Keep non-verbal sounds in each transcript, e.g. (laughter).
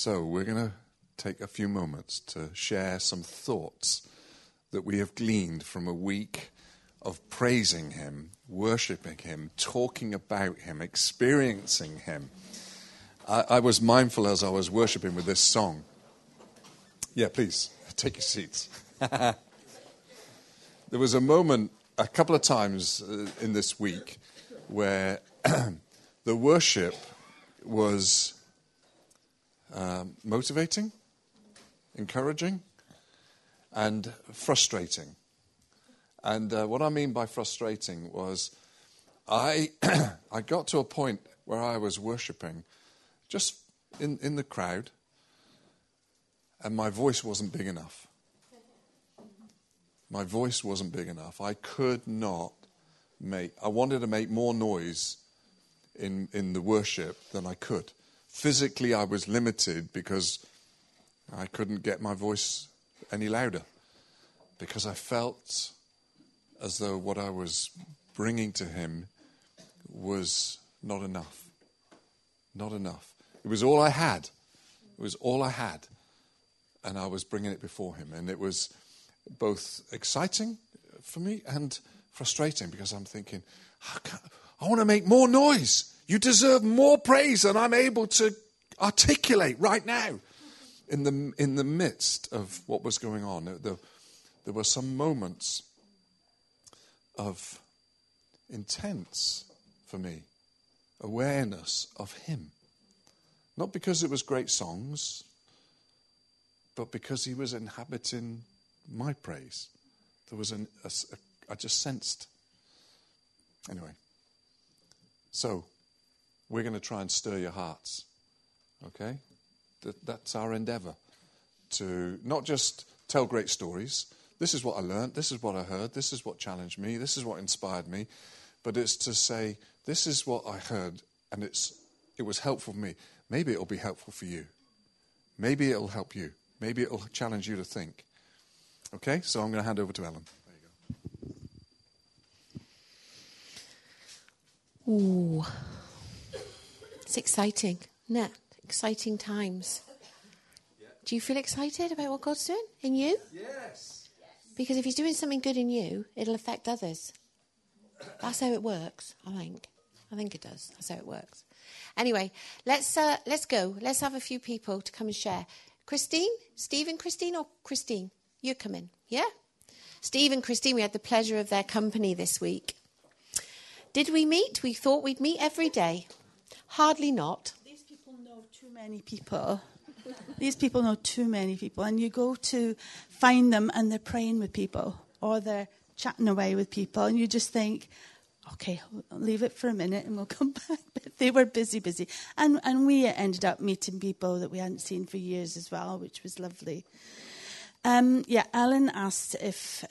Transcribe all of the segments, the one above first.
So, we're going to take a few moments to share some thoughts that we have gleaned from a week of praising Him, worshiping Him, talking about Him, experiencing Him. I, I was mindful as I was worshiping with this song. Yeah, please, (laughs) take your seats. (laughs) there was a moment a couple of times uh, in this week where (clears throat) the worship was um, motivating, encouraging, and frustrating. And uh, what I mean by frustrating was I, (clears throat) I got to a point where I was worshiping just in, in the crowd, and my voice wasn't big enough. My voice wasn't big enough. I could not make, I wanted to make more noise in, in the worship than I could. Physically, I was limited because I couldn't get my voice any louder because I felt as though what I was bringing to him was not enough. Not enough. It was all I had. It was all I had. And I was bringing it before him. And it was both exciting for me and frustrating because I'm thinking, I want to make more noise. You deserve more praise than I'm able to articulate right now. In the, in the midst of what was going on, there, there were some moments of intense, for me, awareness of Him. Not because it was great songs, but because He was inhabiting my praise. There was an, a, a, I just sensed. Anyway, so we're going to try and stir your hearts. Okay? That, that's our endeavor to not just tell great stories. This is what I learned. This is what I heard. This is what challenged me. This is what inspired me. But it's to say, this is what I heard, and it's, it was helpful for me. Maybe it'll be helpful for you. Maybe it'll help you. Maybe it'll challenge you to think. Okay, so I'm going to hand over to Ellen. There you go. Ooh, it's exciting, isn't it? Exciting times. Do you feel excited about what God's doing in you? Yes. Because if He's doing something good in you, it'll affect others. That's how it works, I think. I think it does. That's how it works. Anyway, let's uh, let's go. Let's have a few people to come and share. Christine, Stephen, Christine, or Christine? You come in, yeah? Steve and Christine, we had the pleasure of their company this week. Did we meet? We thought we'd meet every day. Hardly not. These people know too many people. (laughs) These people know too many people. And you go to find them and they're praying with people or they're chatting away with people. And you just think, okay, leave it for a minute and we'll (laughs) come back. But they were busy, busy. And, and we ended up meeting people that we hadn't seen for years as well, which was lovely. Um, yeah, Alan asked if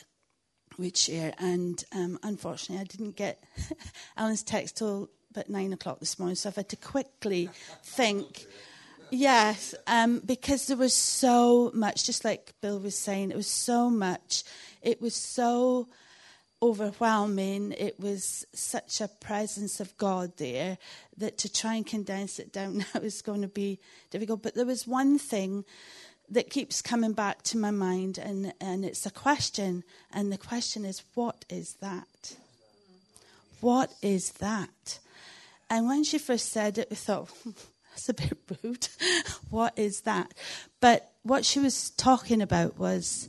we'd share, and um, unfortunately, I didn't get (laughs) Alan's text till about nine o'clock this morning, so I've had to quickly think. Yes, um, because there was so much, just like Bill was saying, it was so much. It was so overwhelming. It was such a presence of God there that to try and condense it down (laughs) now is going to be difficult. But there was one thing that keeps coming back to my mind, and, and it's a question. And the question is, what is that? What is that? And when she first said it, we thought, hmm, that's a bit rude. (laughs) what is that? But what she was talking about was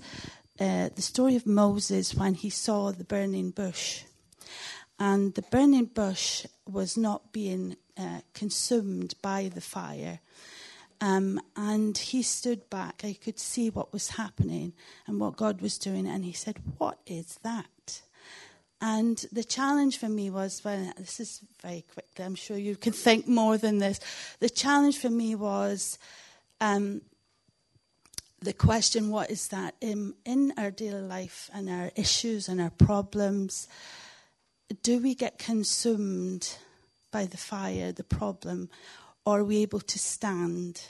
uh, the story of Moses when he saw the burning bush. And the burning bush was not being uh, consumed by the fire um, and he stood back. I could see what was happening and what God was doing. And he said, What is that? And the challenge for me was when this is very quickly, I'm sure you can think more than this. The challenge for me was um, the question, What is that? In, in our daily life and our issues and our problems, do we get consumed by the fire, the problem? or are we able to stand?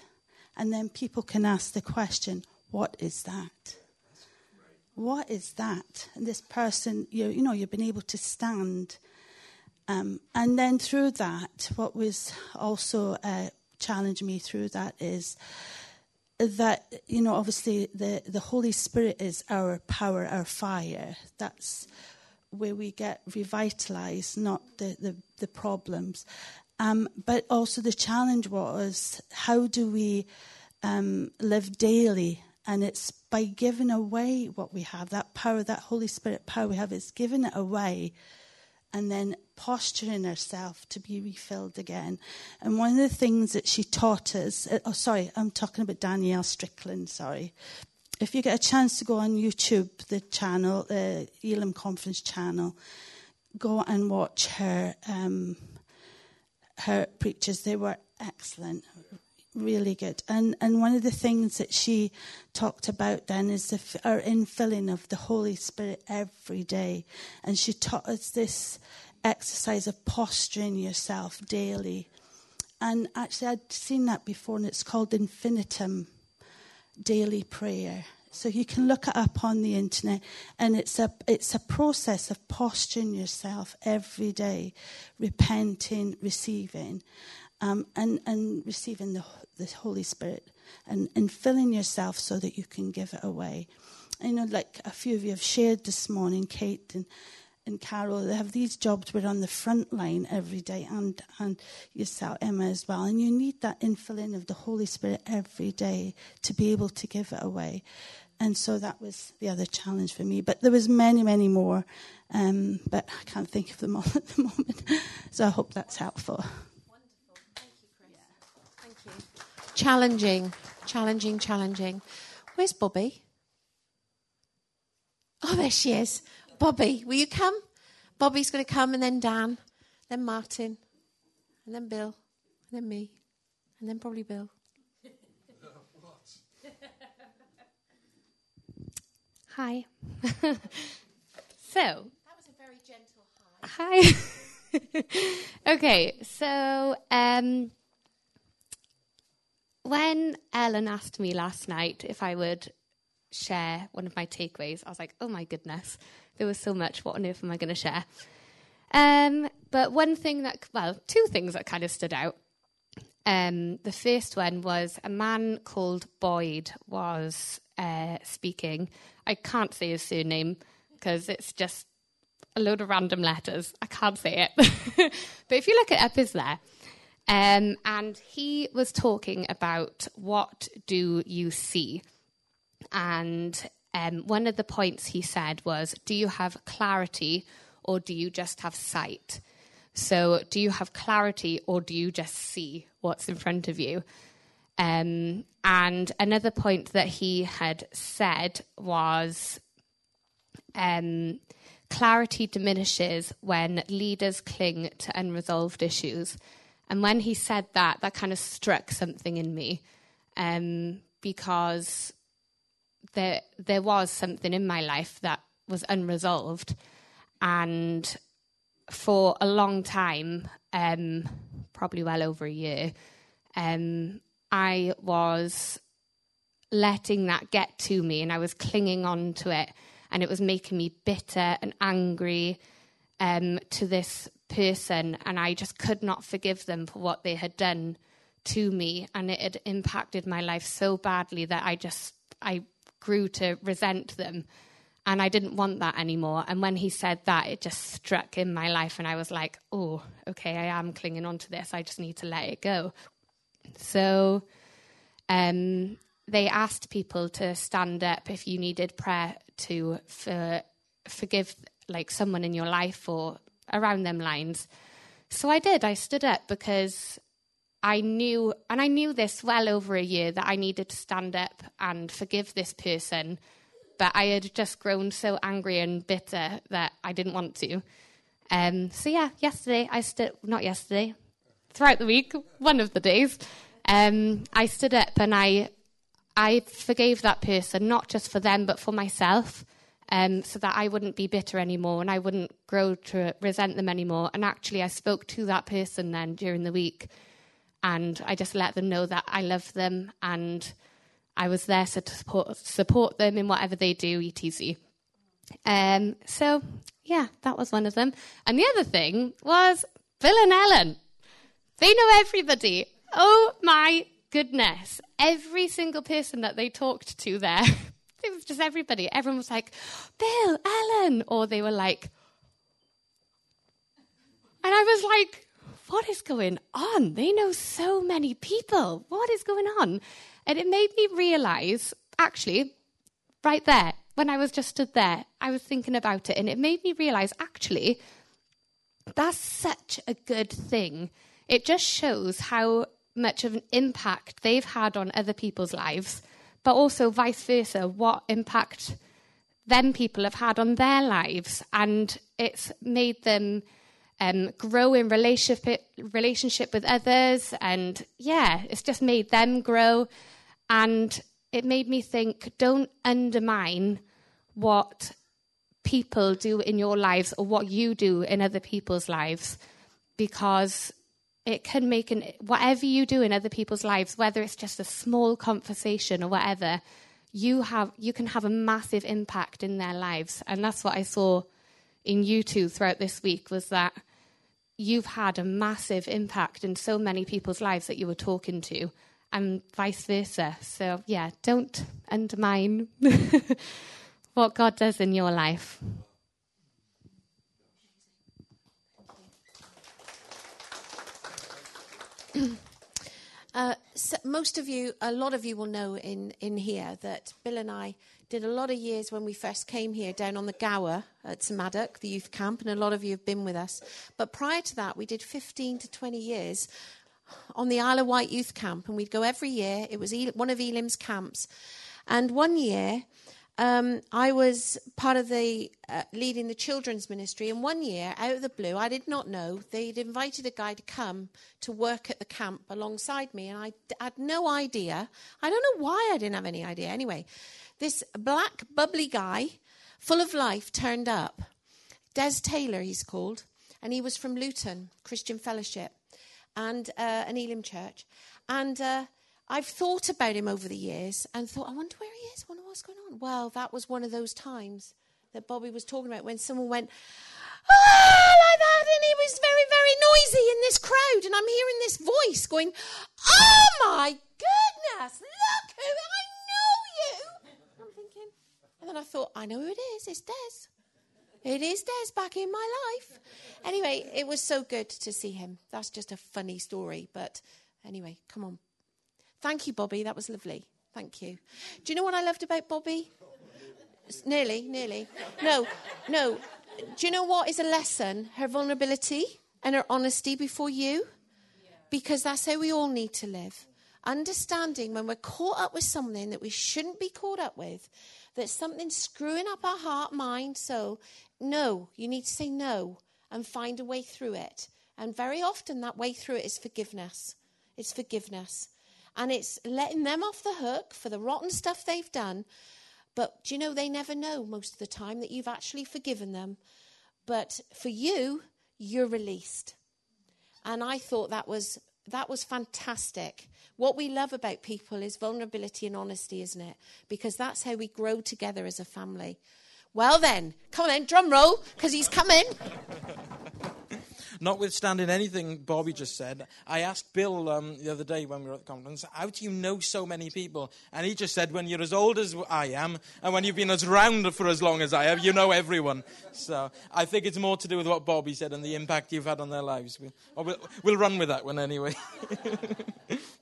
And then people can ask the question, what is that? What is that? And this person, you, you know, you've been able to stand. Um, and then through that, what was also uh, challenged me through that is that you know obviously the the Holy Spirit is our power, our fire. That's where we get revitalized, not the the, the problems. Um, but also the challenge was how do we um, live daily? And it's by giving away what we have, that power, that Holy Spirit power we have, is giving it away and then posturing herself to be refilled again. And one of the things that she taught us, uh, oh, sorry, I'm talking about Danielle Strickland, sorry. If you get a chance to go on YouTube, the channel, the uh, Elim Conference channel, go and watch her um, her preachers. They were excellent, really good. And and one of the things that she talked about then is the, our infilling of the Holy Spirit every day, and she taught us this exercise of posturing yourself daily. And actually, I'd seen that before, and it's called infinitum, daily prayer. So you can look it up on the internet, and it's a it's a process of posturing yourself every day, repenting, receiving, um, and and receiving the the Holy Spirit, and and filling yourself so that you can give it away. I know, like a few of you have shared this morning, Kate and and Carol, they have these jobs we're on the front line every day, and, and yourself, Emma, as well. And you need that infilling of the Holy Spirit every day to be able to give it away. And so that was the other challenge for me. But there was many, many more, um, but I can't think of them all (laughs) at the moment. So I hope that's helpful. Wonderful. Thank you, Chris. Yeah. Thank you. Challenging, challenging, challenging. Where's Bobby? Oh, there she is. Bobby, will you come? Bobby's going to come, and then Dan, then Martin, and then Bill, and then me, and then probably Bill. (laughs) Hi. (laughs) so. That was a very gentle hi. Hi. (laughs) okay, so um, when Ellen asked me last night if I would share one of my takeaways, I was like, oh my goodness, there was so much. What on earth am I going to share? Um, but one thing that, well, two things that kind of stood out. Um, the first one was a man called Boyd was uh, speaking. I can't say his surname because it's just a load of random letters. I can't say it. (laughs) but if you look it up, is there. Um, and he was talking about what do you see? And um, one of the points he said was, Do you have clarity or do you just have sight? So, do you have clarity or do you just see what's in front of you? Um, and another point that he had said was um, clarity diminishes when leaders cling to unresolved issues. And when he said that, that kind of struck something in me um, because there there was something in my life that was unresolved, and for a long time, um, probably well over a year, um, I was letting that get to me, and I was clinging on to it, and it was making me bitter and angry um, to this person, and I just could not forgive them for what they had done to me, and it had impacted my life so badly that I just I grew to resent them. And I didn't want that anymore. And when he said that, it just struck in my life. And I was like, oh, okay, I am clinging on to this. I just need to let it go. So um, they asked people to stand up if you needed prayer to for, forgive like someone in your life or around them lines. So I did. I stood up because I knew, and I knew this well over a year, that I needed to stand up and forgive this person. But I had just grown so angry and bitter that I didn't want to. Um, so, yeah, yesterday I stood, not yesterday, throughout the week, one of the days, um, I stood up and I, I forgave that person, not just for them, but for myself. Um, so that I wouldn't be bitter anymore and I wouldn't grow to resent them anymore. And actually, I spoke to that person then during the week and I just let them know that I love them and I was there to support, support them in whatever they do, etc. Um, so, yeah, that was one of them. And the other thing was Bill and Ellen. They know everybody. Oh my goodness. Every single person that they talked to there, (laughs) it was just everybody. Everyone was like, Bill, Ellen. Or they were like, and I was like, what is going on? They know so many people. What is going on? And it made me realize, actually, right there, when I was just stood there, I was thinking about it, and it made me realize, actually, that's such a good thing. It just shows how much of an impact they've had on other people's lives, but also vice versa, what impact them people have had on their lives. And it's made them um, grow in relationship relationship with others, and yeah, it's just made them grow, and it made me think: don't undermine what people do in your lives or what you do in other people's lives, because it can make an whatever you do in other people's lives, whether it's just a small conversation or whatever, you have you can have a massive impact in their lives, and that's what I saw in you two throughout this week was that you've had a massive impact in so many people's lives that you were talking to, and vice versa. So, yeah, don't undermine (laughs) what God does in your life. (clears throat) Uh, so most of you, a lot of you will know in, in here that Bill and I did a lot of years when we first came here down on the Gower at Maddock, the youth camp, and a lot of you have been with us. But prior to that, we did 15 to 20 years on the Isle of Wight youth camp, and we'd go every year. It was one of Elim's camps. And one year, um, I was part of the uh, leading the children's ministry, and one year, out of the blue, I did not know they'd invited a guy to come to work at the camp alongside me, and I d- had no idea. I don't know why I didn't have any idea. Anyway, this black, bubbly guy, full of life, turned up. Des Taylor, he's called, and he was from Luton Christian Fellowship and uh, an Elim church, and. Uh, I've thought about him over the years and thought, I wonder where he is. I wonder what's going on. Well, that was one of those times that Bobby was talking about when someone went, ah, like that, and he was very, very noisy in this crowd, and I'm hearing this voice going, "Oh my goodness, look who I know you!" I'm thinking, and then I thought, I know who it is. It's Des. It is Des back in my life. Anyway, it was so good to see him. That's just a funny story, but anyway, come on. Thank you, Bobby. That was lovely. Thank you. Do you know what I loved about Bobby? Nearly, nearly. No, no. Do you know what is a lesson? Her vulnerability and her honesty before you. Because that's how we all need to live. Understanding when we're caught up with something that we shouldn't be caught up with, that something's screwing up our heart, mind, soul. No, you need to say no and find a way through it. And very often that way through it is forgiveness. It's forgiveness and it's letting them off the hook for the rotten stuff they've done. But do you know, they never know most of the time that you've actually forgiven them. But for you, you're released. And I thought that was that was fantastic. What we love about people is vulnerability and honesty, isn't it? Because that's how we grow together as a family. Well then, come on then, drum roll, because he's coming. (laughs) notwithstanding anything Bobby just said, I asked Bill um, the other day when we were at the conference, how do you know so many people? And he just said, when you're as old as I am, and when you've been as round for as long as I have, you know everyone. So I think it's more to do with what Bobby said and the impact you've had on their lives. We'll, we'll, we'll run with that one anyway. (laughs)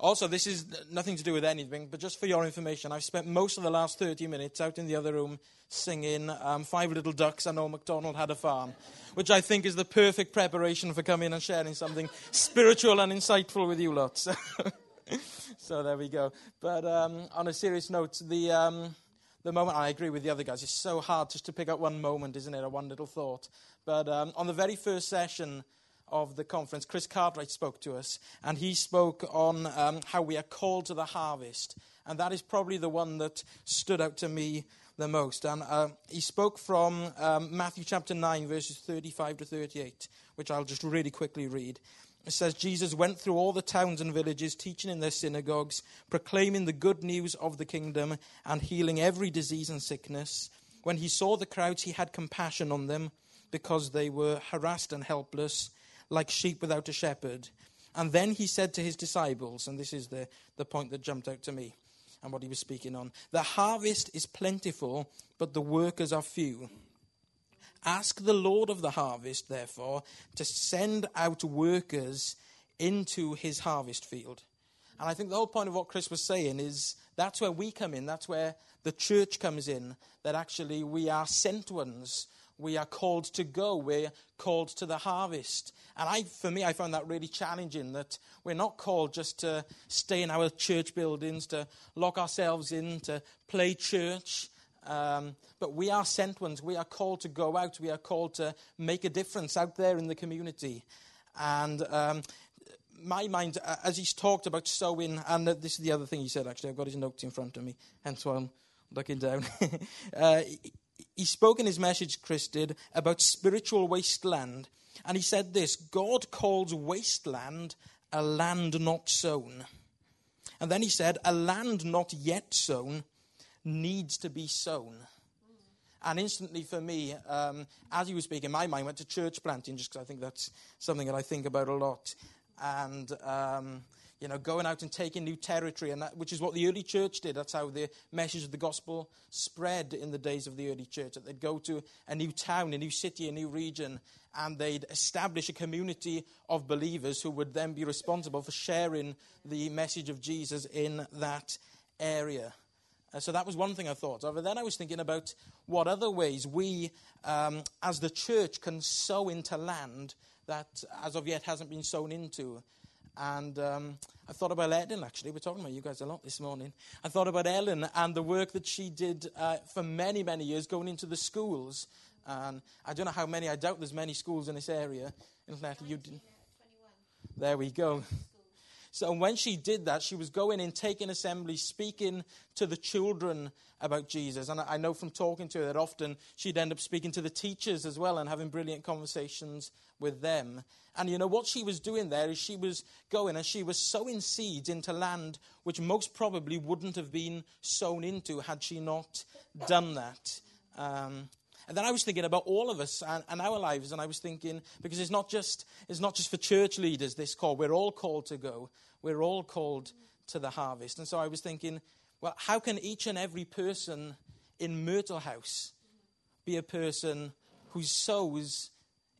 Also, this is nothing to do with anything, but just for your information, I've spent most of the last 30 minutes out in the other room singing um, Five Little Ducks, I Know MacDonald Had a Farm, which I think is the perfect preparation for coming and sharing something (laughs) spiritual and insightful with you lots. (laughs) so there we go. But um, on a serious note, the, um, the moment, I agree with the other guys, it's so hard just to pick up one moment, isn't it, or one little thought. But um, on the very first session, of the conference, Chris Cartwright spoke to us, and he spoke on um, how we are called to the harvest. And that is probably the one that stood out to me the most. And uh, he spoke from um, Matthew chapter 9, verses 35 to 38, which I'll just really quickly read. It says, Jesus went through all the towns and villages, teaching in their synagogues, proclaiming the good news of the kingdom, and healing every disease and sickness. When he saw the crowds, he had compassion on them because they were harassed and helpless like sheep without a shepherd. And then he said to his disciples, and this is the, the point that jumped out to me and what he was speaking on the harvest is plentiful, but the workers are few. Ask the Lord of the harvest, therefore, to send out workers into his harvest field. And I think the whole point of what Chris was saying is that's where we come in, that's where the church comes in, that actually we are sent ones. We are called to go. We're called to the harvest. And I, for me, I found that really challenging that we're not called just to stay in our church buildings, to lock ourselves in, to play church. Um, but we are sent ones. We are called to go out. We are called to make a difference out there in the community. And um, my mind, as he's talked about sowing, and this is the other thing he said, actually, I've got his notes in front of me, hence why I'm looking down. (laughs) uh, he spoke in his message, Chris did, about spiritual wasteland. And he said this God calls wasteland a land not sown. And then he said, a land not yet sown needs to be sown. And instantly for me, um, as he was speaking, my mind went to church planting, just because I think that's something that I think about a lot. And um, you know, going out and taking new territory, and that, which is what the early church did. That's how the message of the gospel spread in the days of the early church. That they'd go to a new town, a new city, a new region, and they'd establish a community of believers who would then be responsible for sharing the message of Jesus in that area. Uh, so that was one thing I thought of. And then I was thinking about what other ways we, um, as the church, can sow into land that as of yet hasn't been sown into. And um, I thought about Ellen, actually. We're talking about you guys a lot this morning. I thought about Ellen and the work that she did uh, for many, many years going into the schools. And I don't know how many, I doubt there's many schools in this area. You There we go. So when she did that, she was going in, taking assembly, speaking to the children about Jesus. And I know from talking to her that often she'd end up speaking to the teachers as well and having brilliant conversations with them. And you know what she was doing there is she was going and she was sowing seeds into land which most probably wouldn't have been sown into had she not done that. Um, and then I was thinking about all of us and, and, our lives, and I was thinking because it's not just it's not just for church leaders. This call, we're all called to go. We're all called to the harvest. And so I was thinking, well, how can each and every person in Myrtle House be a person who sows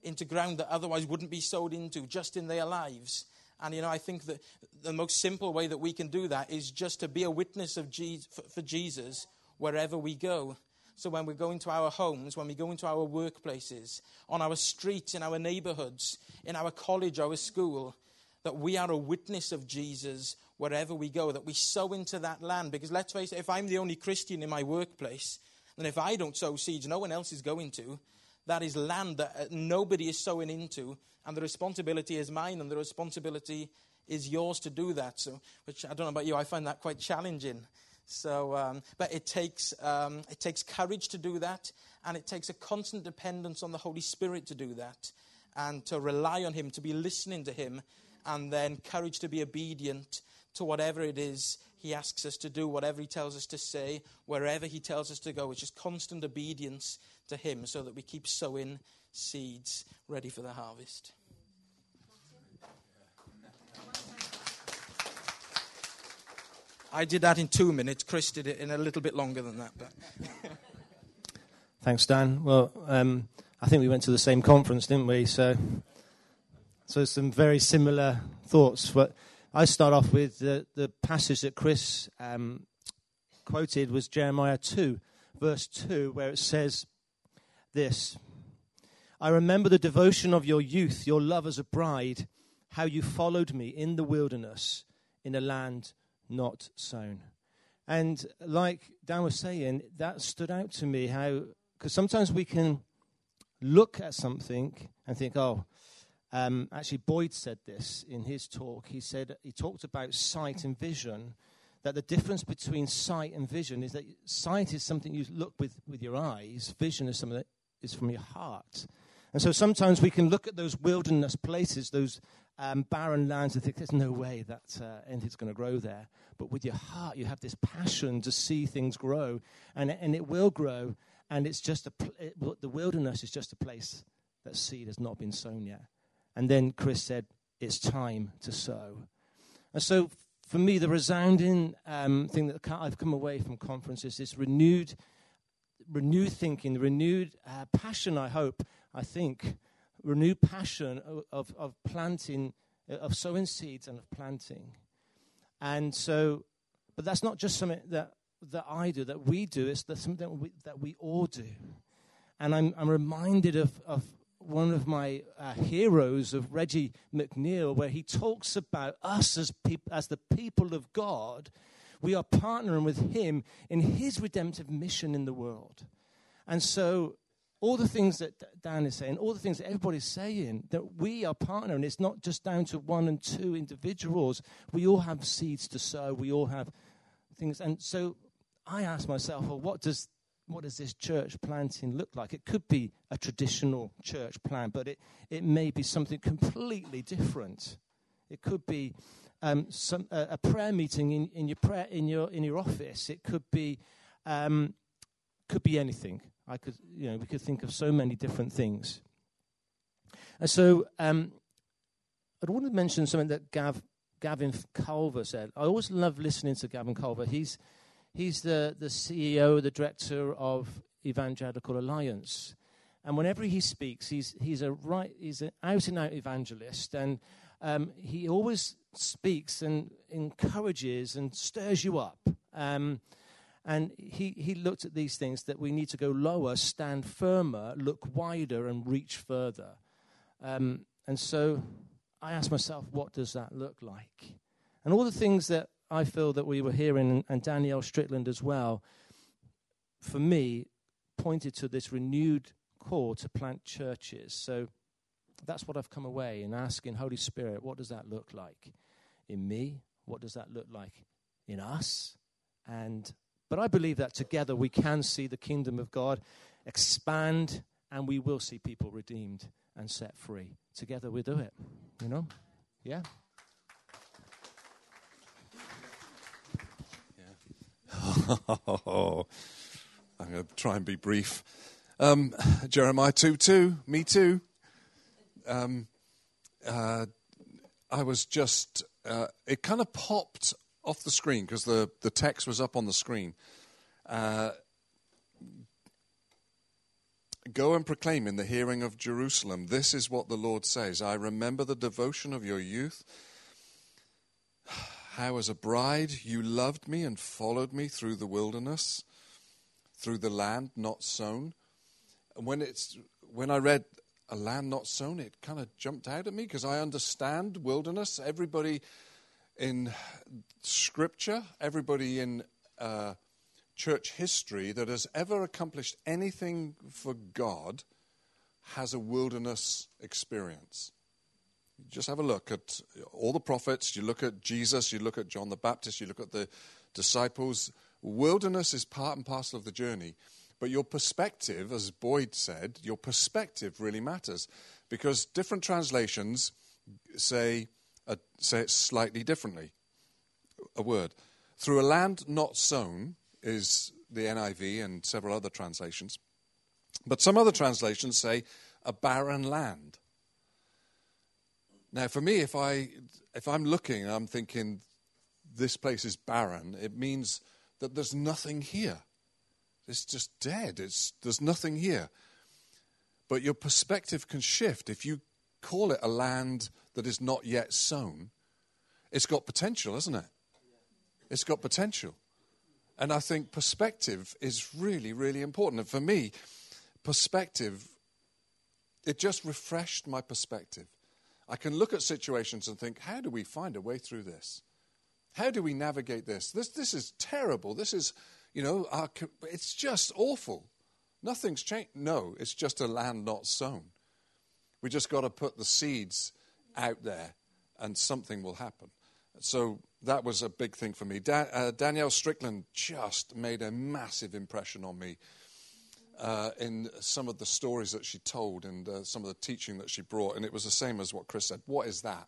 into ground that otherwise wouldn't be sowed into just in their lives. And, you know, I think that the most simple way that we can do that is just to be a witness of Jesus, for Jesus wherever we go. So when we go into our homes, when we go into our workplaces, on our streets, in our neighborhoods, in our college, our school, that we are a witness of Jesus wherever we go, that we sow into that land. Because let's face it, if I'm the only Christian in my workplace, then if I don't sow seeds, no one else is going to. That is land that uh, nobody is sowing into, and the responsibility is mine, and the responsibility is yours to do that. So, which I don't know about you, I find that quite challenging. So, um, but it takes um, it takes courage to do that, and it takes a constant dependence on the Holy Spirit to do that, and to rely on Him, to be listening to Him, and then courage to be obedient to whatever it is He asks us to do, whatever He tells us to say, wherever He tells us to go. It's just constant obedience to Him so that we keep sowing seeds ready for the harvest. I did that in two minutes. Chris did it in a little bit longer than that. But (laughs) Thanks, Dan. Well, um, I think we went to the same conference, didn't we? So, so some very similar thoughts. But I start off with the, the passage that Chris um, quoted was Jeremiah 2, verse 2, where it says, this I remember the devotion of your youth, your love as a bride, how you followed me in the wilderness in a land not sown. And like Dan was saying, that stood out to me how, because sometimes we can look at something and think, oh, um, actually, Boyd said this in his talk. He said, he talked about sight and vision, that the difference between sight and vision is that sight is something you look with, with your eyes, vision is something that is from your heart. And so sometimes we can look at those wilderness places, those um, barren lands, and think there's no way that uh, anything's going to grow there. But with your heart, you have this passion to see things grow, and, and it will grow. And it's just a pl- it, the wilderness is just a place that seed has not been sown yet. And then Chris said, it's time to sow. And so, for me, the resounding um, thing that I've come away from conferences is renewed, renewed thinking, renewed uh, passion. I hope, I think, renewed passion of, of, of planting, uh, of sowing seeds and of planting. And so, but that's not just something that that I do, that we do. It's something that we, that we all do. And I'm, I'm reminded of, of one of my uh, heroes of Reggie McNeal, where he talks about us as, peop- as the people of God. We are partnering with him in his redemptive mission in the world. And so, all the things that Dan is saying, all the things that everybody's saying, that we are partnering, it's not just down to one and two individuals. We all have seeds to sow, we all have things. And so, I ask myself, well, what does what does this church planting look like? It could be a traditional church plan, but it, it may be something completely different. It could be um, some, uh, a prayer meeting in, in, your prayer, in, your, in your office. It could be, um, could be anything. I could, you know, we could think of so many different things. And so um, I want to mention something that Gav, Gavin Calver said. I always love listening to Gavin Calver. He's, He's the, the CEO, the director of Evangelical Alliance. And whenever he speaks, he's, he's, a right, he's an out and out evangelist. And um, he always speaks and encourages and stirs you up. Um, and he, he looked at these things that we need to go lower, stand firmer, look wider, and reach further. Um, and so I asked myself, what does that look like? And all the things that I feel that we were hearing, and Danielle Strickland as well, for me, pointed to this renewed call to plant churches. So that's what I've come away in asking Holy Spirit, what does that look like in me? What does that look like in us? And but I believe that together we can see the kingdom of God expand and we will see people redeemed and set free. Together we do it. You know? Yeah. (laughs) I'm going to try and be brief. Um, Jeremiah 2 2, me too. Um, uh, I was just, uh, it kind of popped off the screen because the, the text was up on the screen. Uh, Go and proclaim in the hearing of Jerusalem, this is what the Lord says I remember the devotion of your youth (sighs) how, as a bride, you loved me and followed me through the wilderness, through the land not sown. And when, it's, when I read a land not sown, it kind of jumped out at me because I understand wilderness. Everybody in Scripture, everybody in uh, church history that has ever accomplished anything for God has a wilderness experience. Just have a look at all the prophets. You look at Jesus, you look at John the Baptist, you look at the disciples. Wilderness is part and parcel of the journey. But your perspective, as Boyd said, your perspective really matters because different translations say, say it slightly differently. A word. Through a land not sown is the NIV and several other translations. But some other translations say a barren land. Now, for me, if, I, if I'm looking and I'm thinking this place is barren, it means that there's nothing here. It's just dead. It's, there's nothing here. But your perspective can shift. If you call it a land that is not yet sown, it's got potential, hasn't it? It's got potential. And I think perspective is really, really important. And for me, perspective, it just refreshed my perspective. I can look at situations and think, how do we find a way through this? How do we navigate this? This, this is terrible. This is, you know, our, it's just awful. Nothing's changed. No, it's just a land not sown. We just got to put the seeds out there and something will happen. So that was a big thing for me. Da- uh, Danielle Strickland just made a massive impression on me uh, in some of the stories that she told and uh, some of the teaching that she brought. And it was the same as what Chris said. What is that?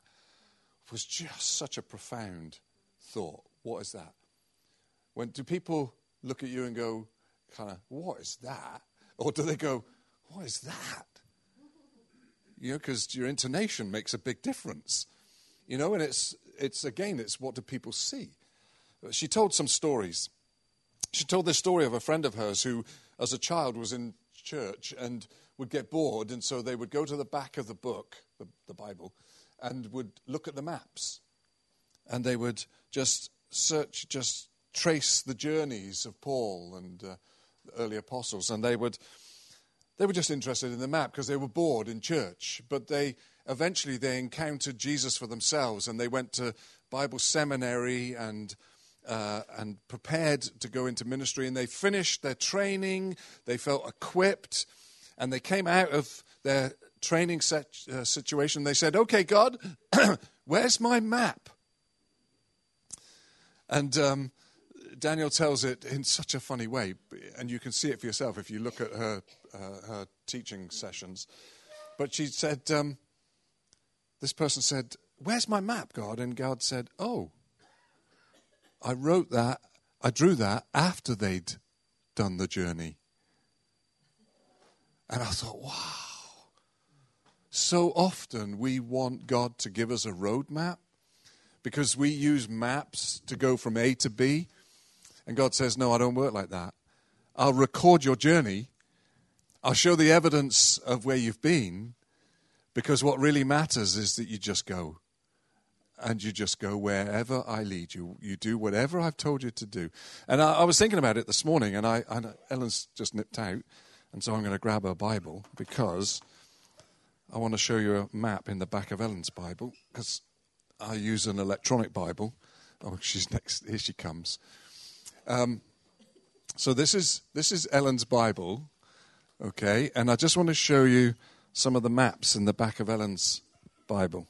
It was just such a profound thought. What is that? When do people look at you and go, kind of, what is that? Or do they go, what is that? You know, because your intonation makes a big difference. You know, and it's, it's again, it's what do people see? She told some stories. She told this story of a friend of hers who, as a child, was in church and would get bored, and so they would go to the back of the book, the, the Bible, and would look at the maps. And they would just search, just trace the journeys of Paul and uh, the early apostles, and they would they were just interested in the map because they were bored in church. But they eventually they encountered Jesus for themselves, and they went to Bible seminary and uh, and prepared to go into ministry. And they finished their training. They felt equipped, and they came out of their training set, uh, situation. They said, "Okay, God, (clears throat) where's my map?" And um, Danielle tells it in such a funny way, and you can see it for yourself if you look at her, uh, her teaching sessions. But she said, um, This person said, Where's my map, God? And God said, Oh, I wrote that, I drew that after they'd done the journey. And I thought, wow. So often we want God to give us a roadmap because we use maps to go from A to B. And God says, No, I don't work like that. I'll record your journey. I'll show the evidence of where you've been because what really matters is that you just go. And you just go wherever I lead you. You do whatever I've told you to do. And I, I was thinking about it this morning, and I, I, Ellen's just nipped out, and so I'm going to grab her Bible because I want to show you a map in the back of Ellen's Bible because I use an electronic Bible. Oh, she's next. Here she comes. Um, so this is this is Ellen's Bible, okay, and I just want to show you some of the maps in the back of Ellen's Bible.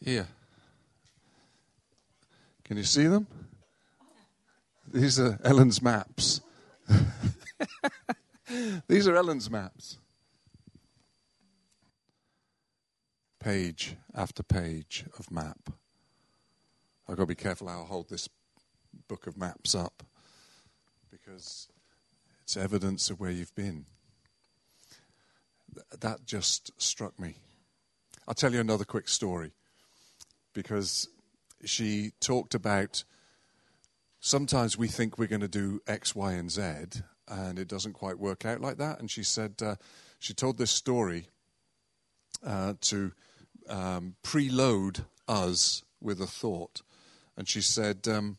Here. Can you see them? These are Ellen's maps. (laughs) These are Ellen's maps. Page after page of map. I've got to be careful how I hold this book of maps up because it's evidence of where you've been. That just struck me. I'll tell you another quick story because she talked about sometimes we think we're going to do X, Y, and Z, and it doesn't quite work out like that. And she said uh, she told this story uh, to um, preload us with a thought. And she said, um,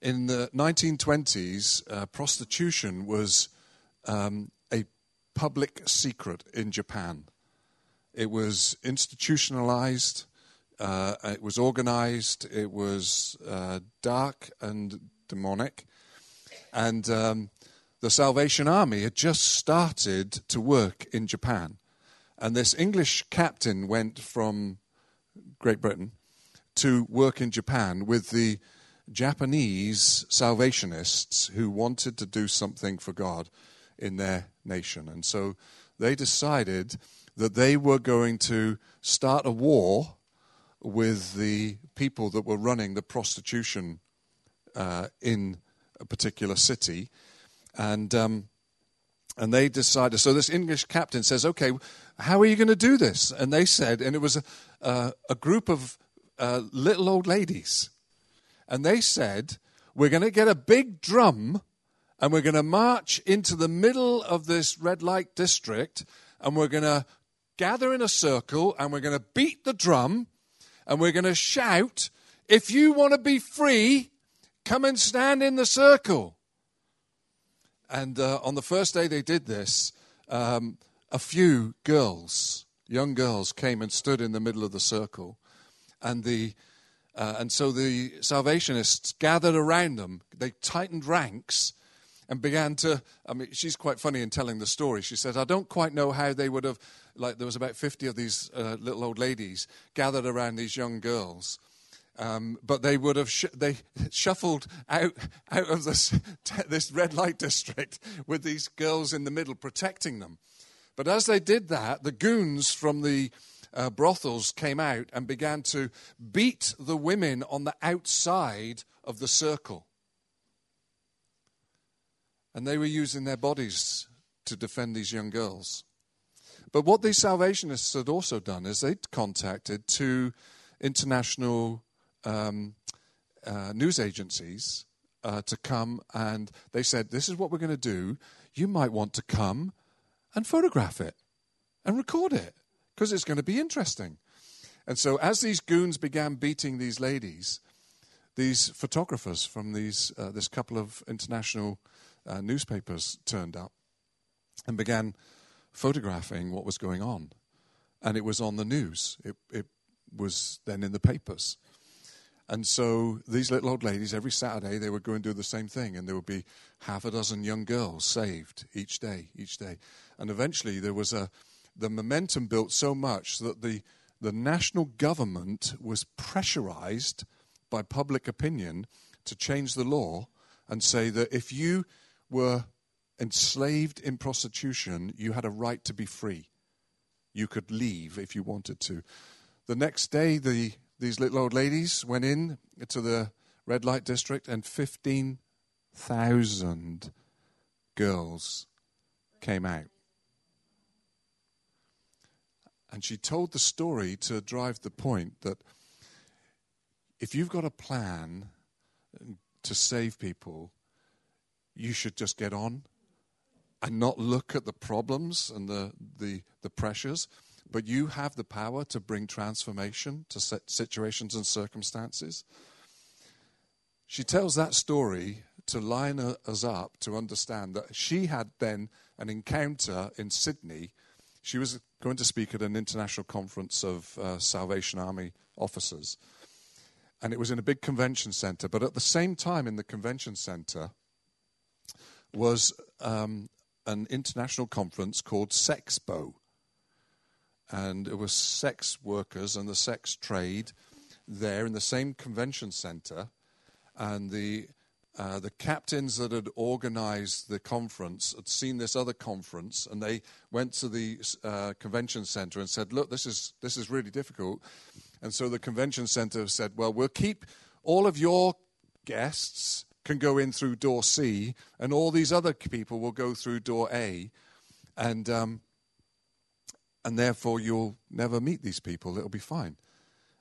in the 1920s, uh, prostitution was um, a public secret in Japan. It was institutionalized, uh, it was organized, it was uh, dark and demonic. And um, the Salvation Army had just started to work in Japan. And this English captain went from Great Britain to work in Japan with the Japanese salvationists who wanted to do something for God in their nation. And so they decided that they were going to start a war with the people that were running the prostitution uh, in a particular city. And, um, and they decided, so this English captain says, okay, how are you going to do this? And they said, and it was a, uh, a group of uh, little old ladies. And they said, We're going to get a big drum and we're going to march into the middle of this red light district and we're going to gather in a circle and we're going to beat the drum and we're going to shout, If you want to be free, come and stand in the circle. And uh, on the first day they did this, um, a few girls, young girls, came and stood in the middle of the circle and the uh, and so the Salvationists gathered around them. They tightened ranks and began to. I mean, she's quite funny in telling the story. She says, "I don't quite know how they would have. Like there was about fifty of these uh, little old ladies gathered around these young girls." Um, but they would have sh- they shuffled out out of this (laughs) this red light district with these girls in the middle protecting them. But as they did that, the goons from the uh, brothels came out and began to beat the women on the outside of the circle. And they were using their bodies to defend these young girls. But what these Salvationists had also done is they'd contacted two international um, uh, news agencies uh, to come and they said, This is what we're going to do. You might want to come and photograph it and record it because it's going to be interesting. And so, as these goons began beating these ladies, these photographers from these, uh, this couple of international uh, newspapers turned up and began photographing what was going on. And it was on the news, it, it was then in the papers. And so these little old ladies, every Saturday, they would go and do the same thing, and there would be half a dozen young girls saved each day, each day. And eventually, there was a the momentum built so much that the the national government was pressurized by public opinion to change the law and say that if you were enslaved in prostitution, you had a right to be free. You could leave if you wanted to. The next day, the, these little old ladies went in to the red light district, and 15,000 girls came out. And she told the story to drive the point that if you've got a plan um, to save people, you should just get on and not look at the problems and the, the, the pressures, but you have the power to bring transformation to situations and circumstances. She tells that story to line us up to understand that she had then an encounter in Sydney. She was going to speak at an international conference of uh, Salvation Army officers. And it was in a big convention center. But at the same time, in the convention center, was um, an international conference called Sexpo. And it was sex workers and the sex trade there in the same convention center. And the, uh, the captains that had organized the conference had seen this other conference and they went to the uh, convention center and said, Look, this is, this is really difficult. And so the convention center said, Well, we'll keep all of your guests can go in through door C, and all these other people will go through door A, and um, and therefore you'll never meet these people. It'll be fine.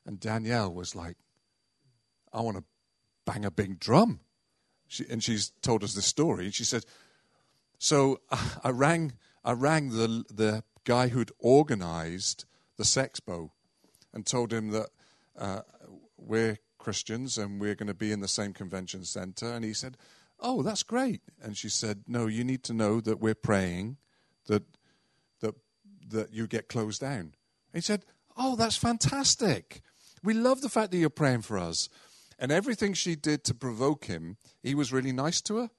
And Danielle was like, "I want to bang a big drum," she, and she's told us this story. And She said, "So (laughs) I rang, I rang the the guy who'd organised the Sexpo, and told him that." Uh, we're Christians and we're going to be in the same convention center. And he said, Oh, that's great. And she said, No, you need to know that we're praying that, that, you get closed down. He said, Oh, that's fantastic. We love the fact that you're praying for us. And everything she did to provoke him, he was really nice to her.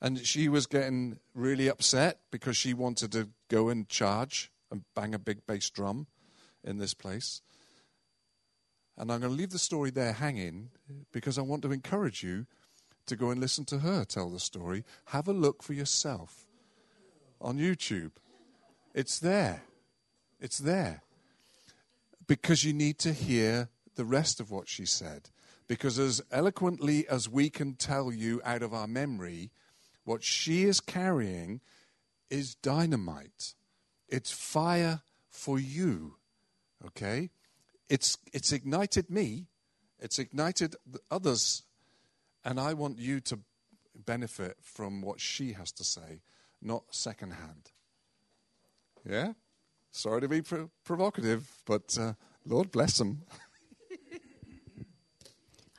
And she was getting really upset because she wanted to go and charge and bang a big bass drum in this place. And I'm going to leave the story there hanging because I want to encourage you to go and listen to her tell the story. Have a look for yourself on YouTube. It's there. It's there. Because you need to hear the rest of what she said. Because as eloquently as we can tell you out of our memory, what she is carrying is dynamite. It's fire for you. Okay? it's, it's ignited me, it's ignited others, and I want you to benefit from what she has to say, not secondhand. Yeah? Sorry to be pro- provocative, but uh, Lord bless them.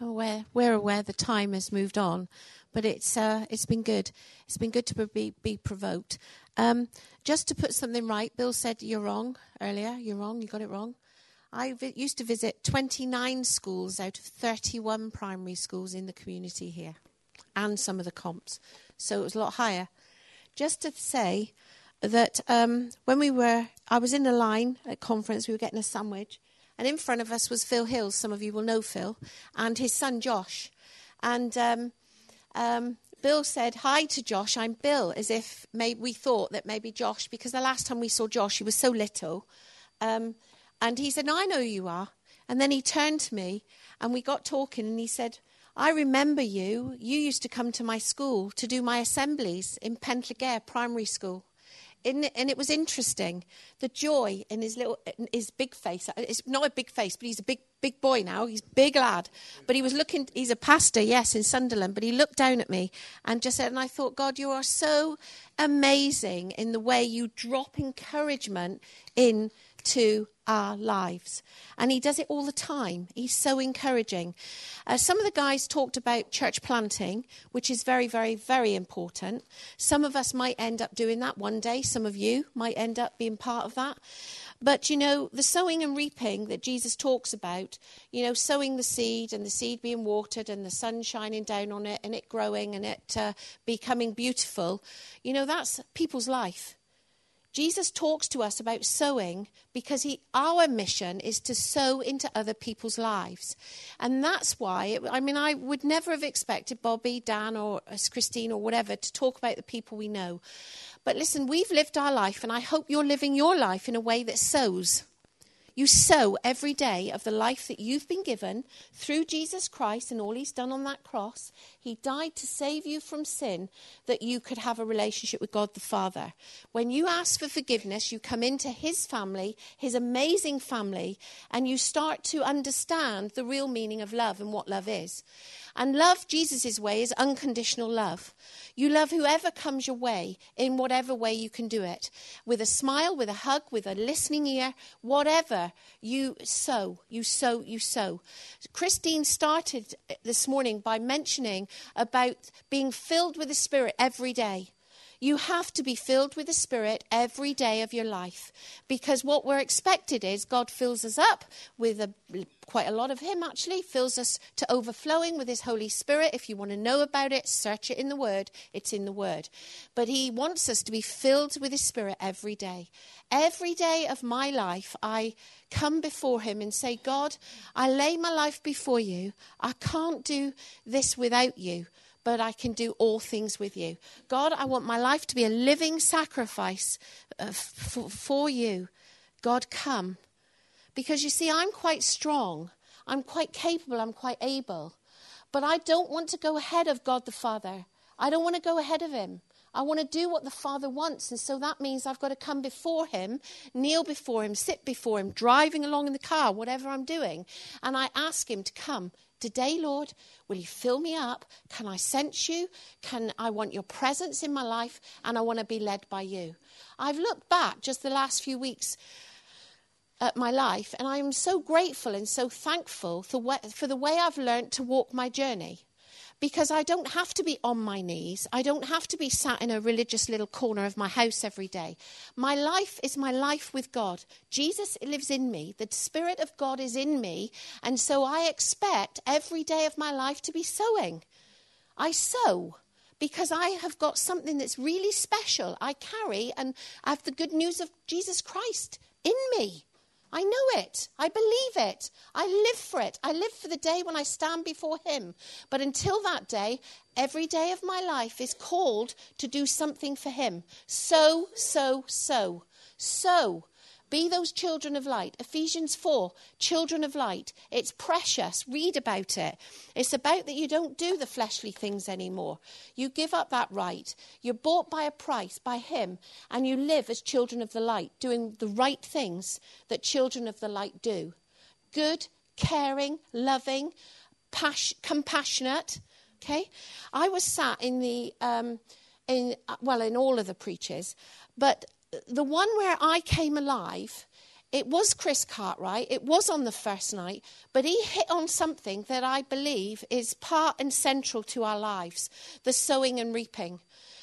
oh, (laughs) we're, we're aware the time has moved on, but it's, uh, it's been good. It's been good to be, be provoked. Um, just to put something right, Bill said you're wrong earlier. You're wrong. You got it wrong. I vi- used to visit 29 schools out of 31 primary schools in the community here, and some of the comps. So it was a lot higher. Just to say that um, when we were, I was in a line at conference, we were getting a sandwich, and in front of us was Phil Hills. Some of you will know Phil, and his son Josh. And um, um, Bill said hi to Josh. I'm Bill, as if maybe we thought that maybe Josh, because the last time we saw Josh, he was so little. Um, and he said, no, I know who you are. And then he turned to me and we got talking and he said, I remember you. You used to come to my school to do my assemblies in Pentlegare Primary School and it was interesting. The joy in his little, in his big face. Uh, it's not a big face, but he's a big, big boy now. He's big lad. But he was looking. He's a pastor, yes, in Sunderland. But he looked down at me and just said, and I thought, God, you are so amazing in the way you drop encouragement into our lives. And he does it all the time. He's so encouraging. Uh, some of the guys talked about church planting, which is very, very, very important. Some of us might end up doing that one day. Some of you might end up being part of that. But you know, the sowing and reaping that Jesus talks about, you know, sowing the seed and the seed being watered and the sun shining down on it and it growing and it uh, becoming beautiful, you know, that's people's life. Jesus talks to us about sowing because he, our mission is to sow into other people's lives. And that's why, it, I mean, I would never have expected Bobby, Dan, or uh, Christine, or whatever to talk about the people we know. But listen, we've lived our life, and I hope you're living your life in a way that sows. You sow every day of the life that you've been given through Jesus Christ and all he's done on that cross. He died to save you from sin that you could have a relationship with God the Father. When you ask for forgiveness, you come into his family, his amazing family, and you start to understand the real meaning of love and what love is. And love, Jesus' way, is unconditional love. You love whoever comes your way in whatever way you can do it. With a smile, with a hug, with a listening ear, whatever you sow, you sow, you sow. Christine started this morning by mentioning about being filled with the Spirit every day. You have to be filled with the Spirit every day of your life because what we're expected is God fills us up with a, quite a lot of Him, actually, fills us to overflowing with His Holy Spirit. If you want to know about it, search it in the Word. It's in the Word. But He wants us to be filled with His Spirit every day. Every day of my life, I come before Him and say, God, I lay my life before you. I can't do this without you but I can do all things with you. God, I want my life to be a living sacrifice uh, f- for you. God, come. Because you see, I'm quite strong, I'm quite capable, I'm quite able, but I don't want to go ahead of God the Father. I don't want to go ahead of Him. I want to do what the Father wants. And so that means I've got to come before Him, kneel before Him, sit before Him, driving along in the car, whatever I'm doing. And I ask Him to come Today, Lord, will you fill me up? Can I sense you? Can I want your presence in my life and I want to be led by you? I've looked back just the last few weeks at my life and I am so grateful and so thankful for, for the way I've learned to walk my journey because I don't have to be on my knees. I don't have to be sat in a religious little corner of my house every day. My life is my life with God. Jesus lives in me. The Spirit of God is in me. And so I expect every day of my life to be sowing. I sow because I have got something that's really special. I carry and I have the good news of Jesus Christ in me. I know it. I believe it. I live for it. I live for the day when I stand before Him. But until that day, every day of my life is called to do something for Him. So, so, so. So, be those children of light. Ephesians 4, children of light. It's precious. Read about it. It's about that you don't do the fleshly things anymore. You give up that right. You're bought by a price, by Him, and you live as children of the light, doing the right things that children of the light do. Good, caring, loving, pas- compassionate. Okay? I was sat in the. Um, in, well, in all of the preachers, but the one where I came alive, it was Chris Cartwright. It was on the first night, but he hit on something that I believe is part and central to our lives the sowing and reaping.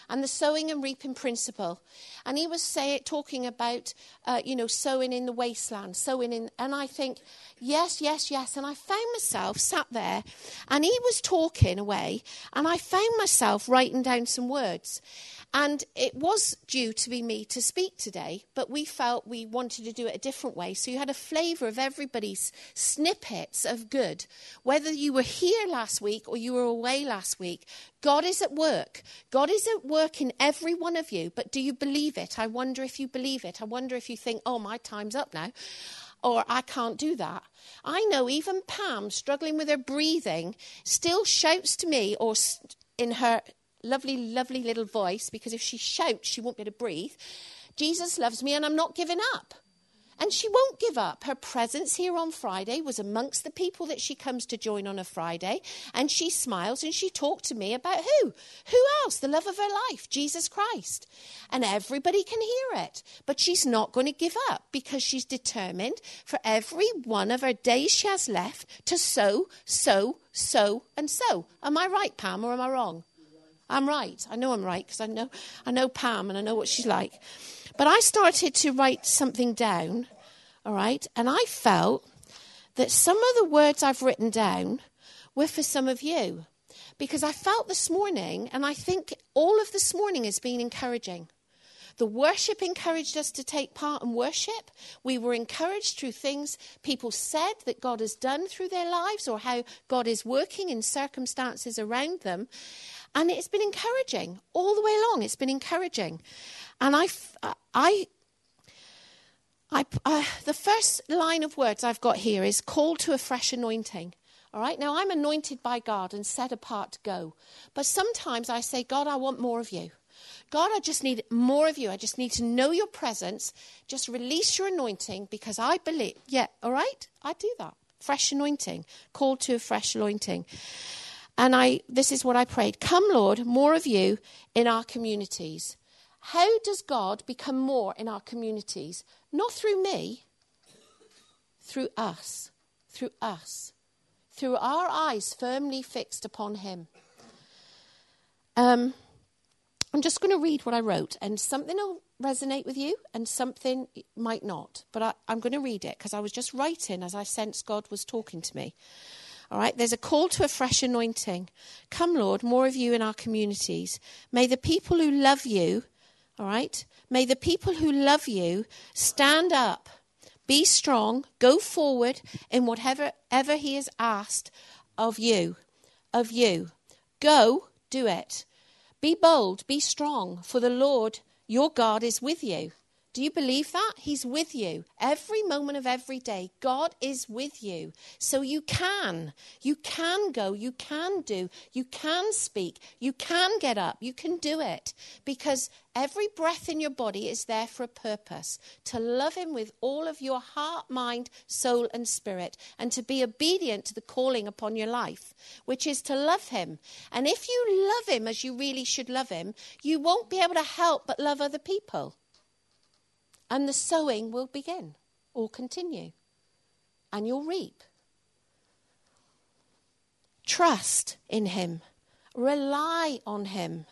And the sowing and reaping principle, and he was say, talking about, uh, you know, sowing in the wasteland, sowing in, and I think, yes, yes, yes. And I found myself sat there, and he was talking away, and I found myself writing down some words. And it was due to be me to speak today, but we felt we wanted to do it a different way. So you had a flavour of everybody's snippets of good. Whether you were here last week or you were away last week, God is at work. God is at work in every one of you. But do you believe it? I wonder if you believe it. I wonder if you think, oh, my time's up now or I can't do that. I know even Pam, struggling with her breathing, still shouts to me or in her lovely, lovely little voice, because if she shouts, she won't be able to breathe, Jesus loves me and I'm not giving up. And she won't give up. Her presence here on Friday was amongst the people that she comes to join on a Friday. And she smiles and she talked to me about who? Who else? The love of her life, Jesus Christ. And everybody can hear it. But she's not going to give up because she's determined for every one of her days she has left to sow, sow, sow, and sow. Am I right, Pam, or am I wrong? I'm right. I know I'm right because I know, I know Pam and I know what she's like. But I started to write something down, all right, and I felt that some of the words I've written down were for some of you. Because I felt this morning, and I think all of this morning has been encouraging. The worship encouraged us to take part in worship. We were encouraged through things people said that God has done through their lives or how God is working in circumstances around them. And it's been encouraging all the way along. It's been encouraging. And I, I, I, uh, the first line of words I've got here is call to a fresh anointing. All right, now I'm anointed by God and set apart to go. But sometimes I say, God, I want more of you. God, I just need more of you. I just need to know your presence. Just release your anointing because I believe. Yeah, all right, I do that. Fresh anointing, called to a fresh anointing. And I, this is what I prayed Come, Lord, more of you in our communities. How does God become more in our communities? Not through me, through us, through us, through our eyes firmly fixed upon Him. Um, I'm just going to read what I wrote, and something will resonate with you, and something might not. But I, I'm going to read it because I was just writing as I sensed God was talking to me. All right, there's a call to a fresh anointing. Come, Lord, more of you in our communities. May the people who love you all right? May the people who love you stand up, be strong, go forward in whatever ever he has asked of you, of you. Go, do it. Be bold, be strong, for the Lord your God is with you. Do you believe that? He's with you every moment of every day. God is with you. So you can. You can go. You can do. You can speak. You can get up. You can do it. Because every breath in your body is there for a purpose to love Him with all of your heart, mind, soul, and spirit, and to be obedient to the calling upon your life, which is to love Him. And if you love Him as you really should love Him, you won't be able to help but love other people and the sowing will begin or continue, and you'll reap. Trust in Him, rely on Him,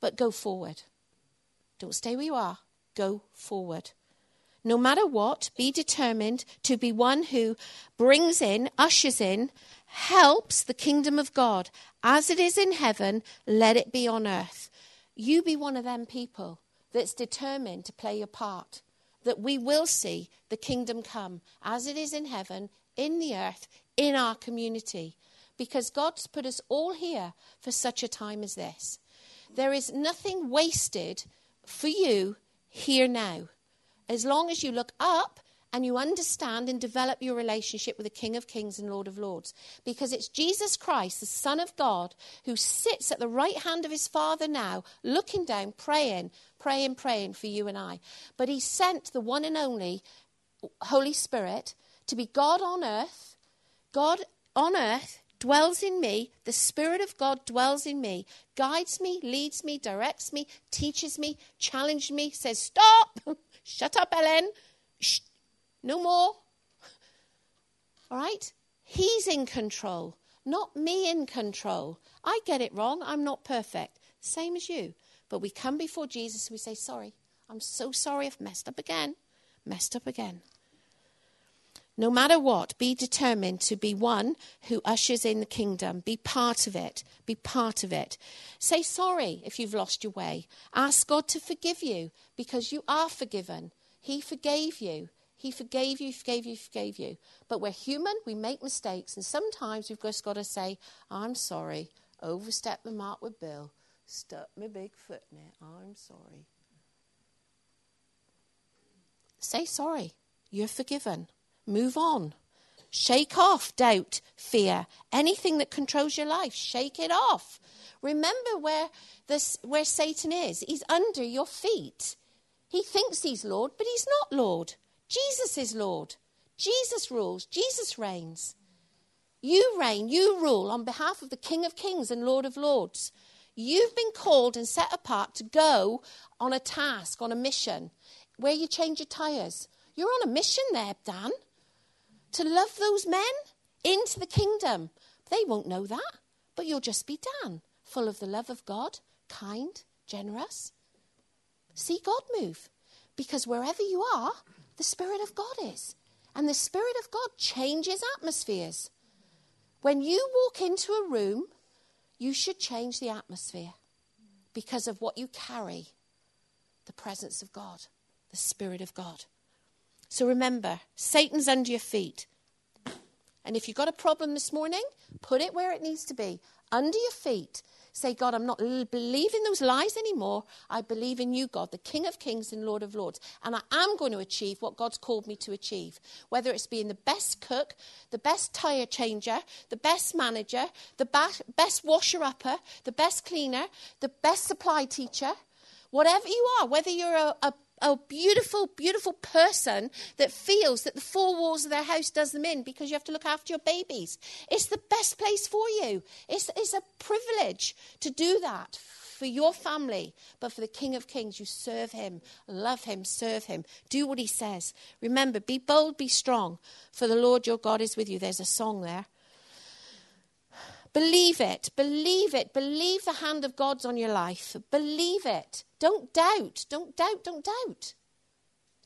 but go forward. Don't stay where you are, go forward. No matter what, be determined to be one who brings in, ushers in, helps the kingdom of God. As it is in heaven, let it be on earth. You be one of them people that's determined to play your part that we will see the kingdom come as it is in heaven, in the earth, in our community. Because God's put us all here for such a time as this. There is nothing wasted for you here now. As long as you look up and you understand and develop your relationship with the King of Kings and Lord of Lords. Because it's Jesus Christ, the Son of God, who sits at the right hand of his Father now, looking down, praying, praying, praying for you and I. But he sent the one and only Holy Spirit to be God on earth. God on earth dwells in me. The Spirit of God dwells in me, guides me, leads me, directs me, teaches me, challenges me, says, Stop! (laughs) Shut up, Ellen. Shh. No more. (laughs) All right? He's in control, not me in control. I get it wrong. I'm not perfect. Same as you. But we come before Jesus we say, Sorry, I'm so sorry I've messed up again. Messed up again. No matter what, be determined to be one who ushers in the kingdom. Be part of it. Be part of it. Say sorry if you've lost your way. Ask God to forgive you because you are forgiven. He forgave you. He forgave you, forgave you, forgave you. But we're human, we make mistakes, and sometimes we've just got to say, I'm sorry, overstepped the mark with Bill stuck my big foot in it. I'm sorry. Say sorry. You're forgiven. Move on. Shake off doubt, fear, anything that controls your life. Shake it off. Remember where this where Satan is. He's under your feet. He thinks he's Lord, but he's not Lord. Jesus is Lord. Jesus rules. Jesus reigns. You reign, you rule on behalf of the King of Kings and Lord of Lords. You've been called and set apart to go on a task, on a mission, where you change your tyres. You're on a mission there, Dan, to love those men into the kingdom. They won't know that, but you'll just be Dan, full of the love of God, kind, generous. See God move. Because wherever you are, the Spirit of God is. And the Spirit of God changes atmospheres. When you walk into a room, you should change the atmosphere because of what you carry the presence of God, the Spirit of God. So remember, Satan's under your feet. And if you've got a problem this morning, put it where it needs to be under your feet Say, God, I'm not believing those lies anymore. I believe in you, God, the King of Kings and Lord of Lords. And I am going to achieve what God's called me to achieve. Whether it's being the best cook, the best tyre changer, the best manager, the best washer upper, the best cleaner, the best supply teacher. Whatever you are, whether you're a, a a beautiful, beautiful person that feels that the four walls of their house does them in because you have to look after your babies. It's the best place for you. It's, it's a privilege to do that for your family, but for the King of Kings, you serve him, love him, serve him, do what he says. Remember, be bold, be strong, for the Lord your God is with you. There's a song there. Believe it, believe it, believe the hand of God's on your life. Believe it. Don't doubt, don't doubt, don't doubt.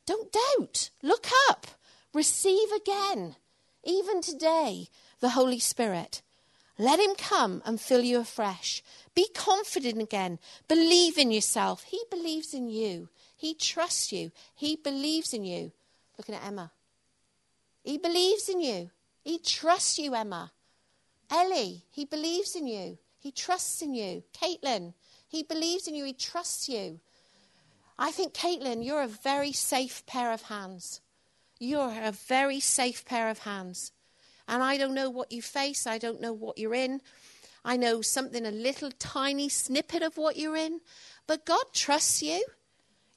Don't doubt. Look up. Receive again, even today, the Holy Spirit. Let Him come and fill you afresh. Be confident again. Believe in yourself. He believes in you. He trusts you. He believes in you. Looking at Emma. He believes in you. He trusts you, Emma. Ellie, he believes in you. He trusts in you. Caitlin, he believes in you. He trusts you. I think, Caitlin, you're a very safe pair of hands. You're a very safe pair of hands. And I don't know what you face. I don't know what you're in. I know something, a little tiny snippet of what you're in. But God trusts you.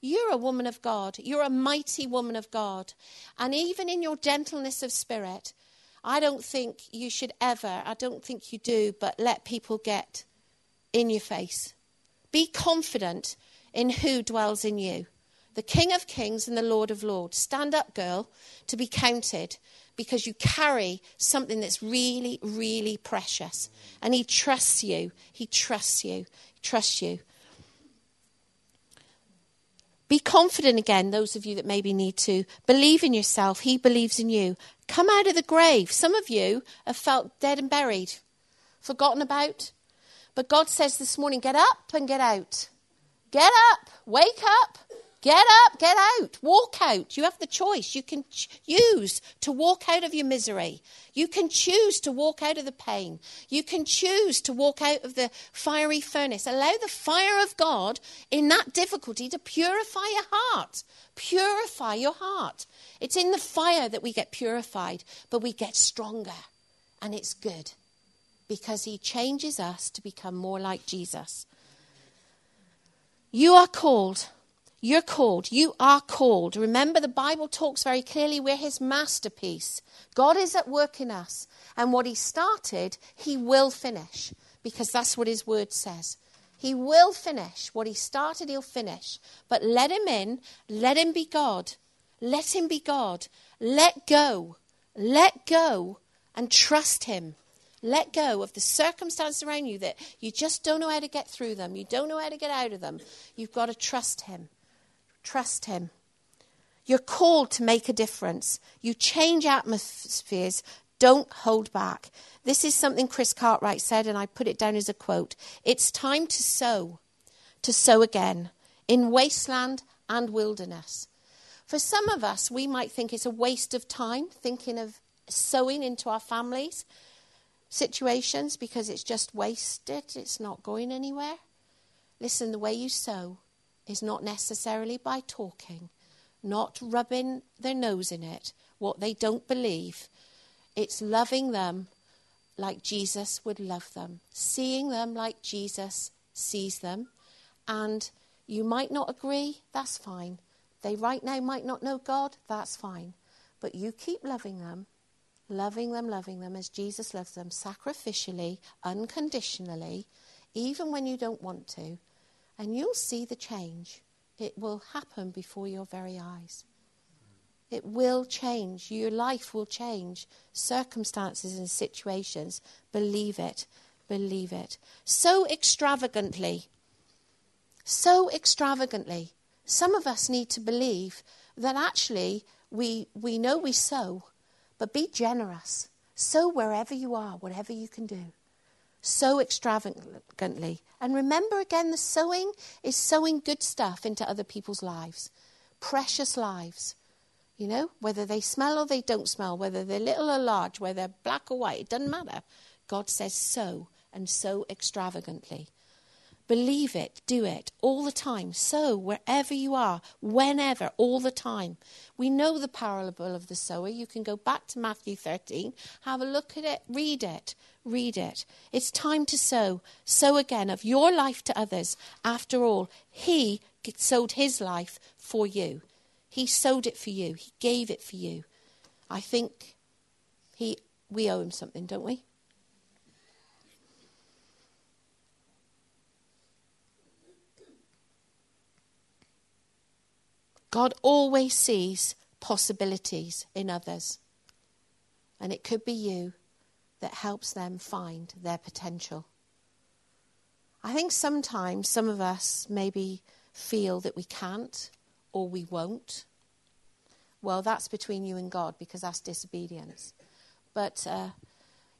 You're a woman of God. You're a mighty woman of God. And even in your gentleness of spirit, I don't think you should ever, I don't think you do, but let people get in your face. Be confident in who dwells in you the King of Kings and the Lord of Lords. Stand up, girl, to be counted because you carry something that's really, really precious. And He trusts you. He trusts you. He trusts you. Be confident again, those of you that maybe need to. Believe in yourself. He believes in you. Come out of the grave. Some of you have felt dead and buried, forgotten about. But God says this morning get up and get out. Get up, wake up, Get up, get out, walk out. You have the choice. You can choose to walk out of your misery. You can choose to walk out of the pain. You can choose to walk out of the fiery furnace. Allow the fire of God in that difficulty to purify your heart. Purify your heart. It's in the fire that we get purified, but we get stronger. And it's good because He changes us to become more like Jesus. You are called you're called. You are called. Remember, the Bible talks very clearly we're his masterpiece. God is at work in us. And what he started, he will finish because that's what his word says. He will finish. What he started, he'll finish. But let him in. Let him be God. Let him be God. Let go. Let go and trust him. Let go of the circumstances around you that you just don't know how to get through them. You don't know how to get out of them. You've got to trust him. Trust Him. You're called to make a difference. You change atmospheres. Don't hold back. This is something Chris Cartwright said, and I put it down as a quote. It's time to sow, to sow again, in wasteland and wilderness. For some of us, we might think it's a waste of time thinking of sowing into our families' situations because it's just wasted, it's not going anywhere. Listen, the way you sow is not necessarily by talking, not rubbing their nose in it, what they don't believe. It's loving them like Jesus would love them, seeing them like Jesus sees them. And you might not agree, that's fine. They right now might not know God, that's fine. But you keep loving them, loving them, loving them as Jesus loves them, sacrificially, unconditionally, even when you don't want to, and you'll see the change. It will happen before your very eyes. It will change. Your life will change. Circumstances and situations. Believe it. Believe it. Sow extravagantly. Sow extravagantly. Some of us need to believe that actually we, we know we sow, but be generous. Sow wherever you are, whatever you can do. Sow extravagantly. And remember again, the sowing is sowing good stuff into other people's lives, precious lives. You know, whether they smell or they don't smell, whether they're little or large, whether they're black or white, it doesn't matter. God says sow and sow extravagantly. Believe it, do it all the time. Sow, wherever you are, whenever, all the time. We know the parable of the sower. You can go back to Matthew 13, have a look at it, read it, read it. It's time to sow. Sow again of your life to others. After all, He sowed His life for you. He sowed it for you, He gave it for you. I think he, we owe Him something, don't we? God always sees possibilities in others. And it could be you that helps them find their potential. I think sometimes some of us maybe feel that we can't or we won't. Well, that's between you and God because that's disobedience. But, uh,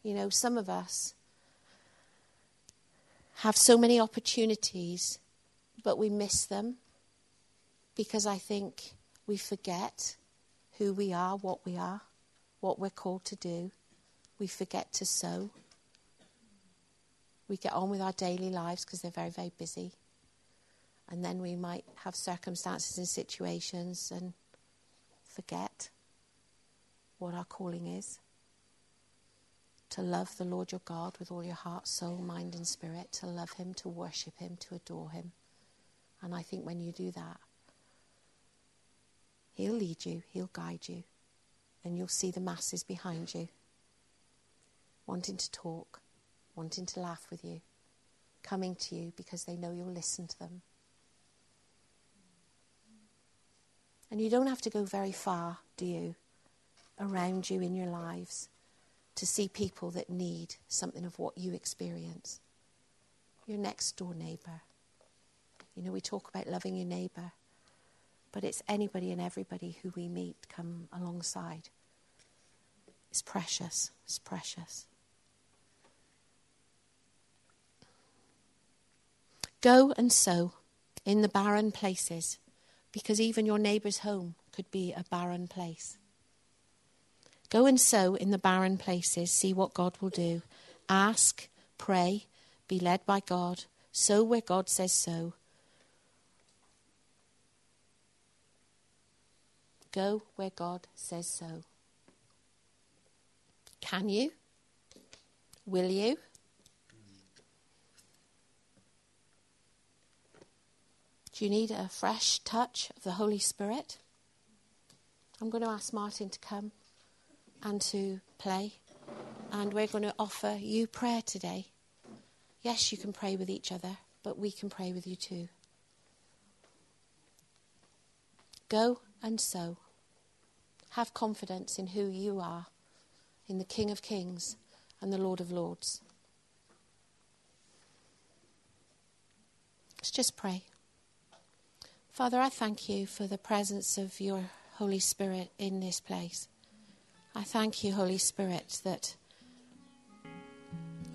you know, some of us have so many opportunities, but we miss them because I think we forget who we are, what we are, what we're called to do. We forget to sow. We get on with our daily lives because they're very, very busy. And then we might have circumstances and situations and forget what our calling is to love the Lord your God with all your heart, soul, mind, and spirit, to love Him, to worship Him, to adore Him. And I think when you do that, He'll lead you, He'll guide you, and you'll see the masses behind you wanting to talk, wanting to laugh with you, coming to you because they know you'll listen to them. And you don't have to go very far, do you, around you in your lives to see people that need something of what you experience. Your next door neighbour. You know, we talk about loving your neighbour but it's anybody and everybody who we meet come alongside. It's precious. It's precious. Go and sow in the barren places, because even your neighbour's home could be a barren place. Go and sow in the barren places, see what God will do. Ask, pray, be led by God, sow where God says so, Go where God says so. Can you? Will you? Do you need a fresh touch of the Holy Spirit? I'm going to ask Martin to come and to play. And we're going to offer you prayer today. Yes, you can pray with each other, but we can pray with you too. Go and sow. Have confidence in who you are, in the King of Kings and the Lord of Lords. Let's just pray. Father, I thank you for the presence of your Holy Spirit in this place. I thank you, Holy Spirit, that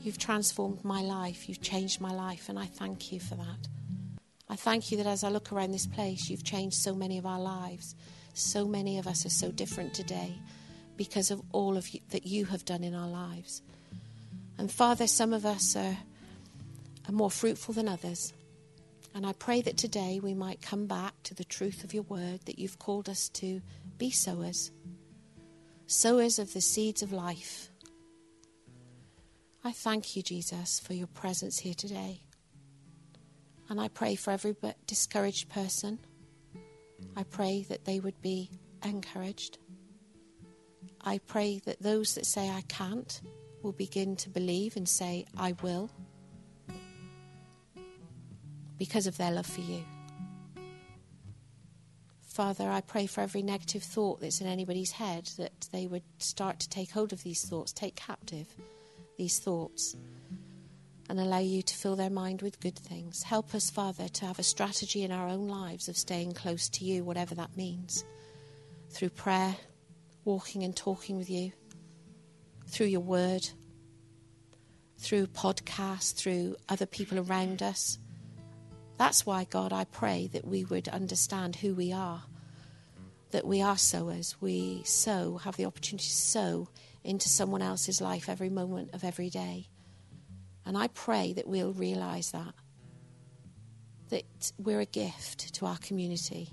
you've transformed my life, you've changed my life, and I thank you for that. I thank you that as I look around this place, you've changed so many of our lives. So many of us are so different today because of all of you, that you have done in our lives. And Father, some of us are, are more fruitful than others. And I pray that today we might come back to the truth of your word that you've called us to be sowers, sowers of the seeds of life. I thank you, Jesus, for your presence here today. And I pray for every discouraged person I pray that they would be encouraged. I pray that those that say I can't will begin to believe and say, I will, because of their love for you. Father, I pray for every negative thought that's in anybody's head that they would start to take hold of these thoughts, take captive these thoughts, and allow you to fill their mind with good things. Help us, Father, to have a strategy in our own lives of staying close to you, whatever that means, through prayer, walking and talking with you, through your word, through podcasts, through other people around us. That's why, God, I pray that we would understand who we are, that we are sowers. We sow, have the opportunity to sow into someone else's life every moment of every day. And I pray that we'll realize that, that we're a gift to our community.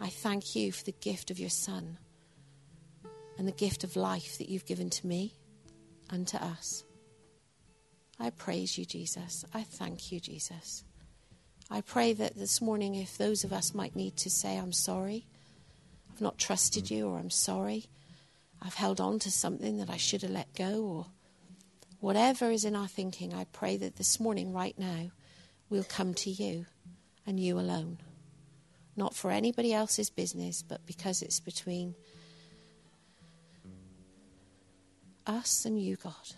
I thank you for the gift of your Son and the gift of life that you've given to me and to us. I praise you, Jesus. I thank you, Jesus. I pray that this morning, if those of us might need to say, I'm sorry, I've not trusted you, or I'm sorry, I've held on to something that I should have let go, or whatever is in our thinking, I pray that this morning, right now, we'll come to you and you alone. Not for anybody else's business, but because it's between us and you, God.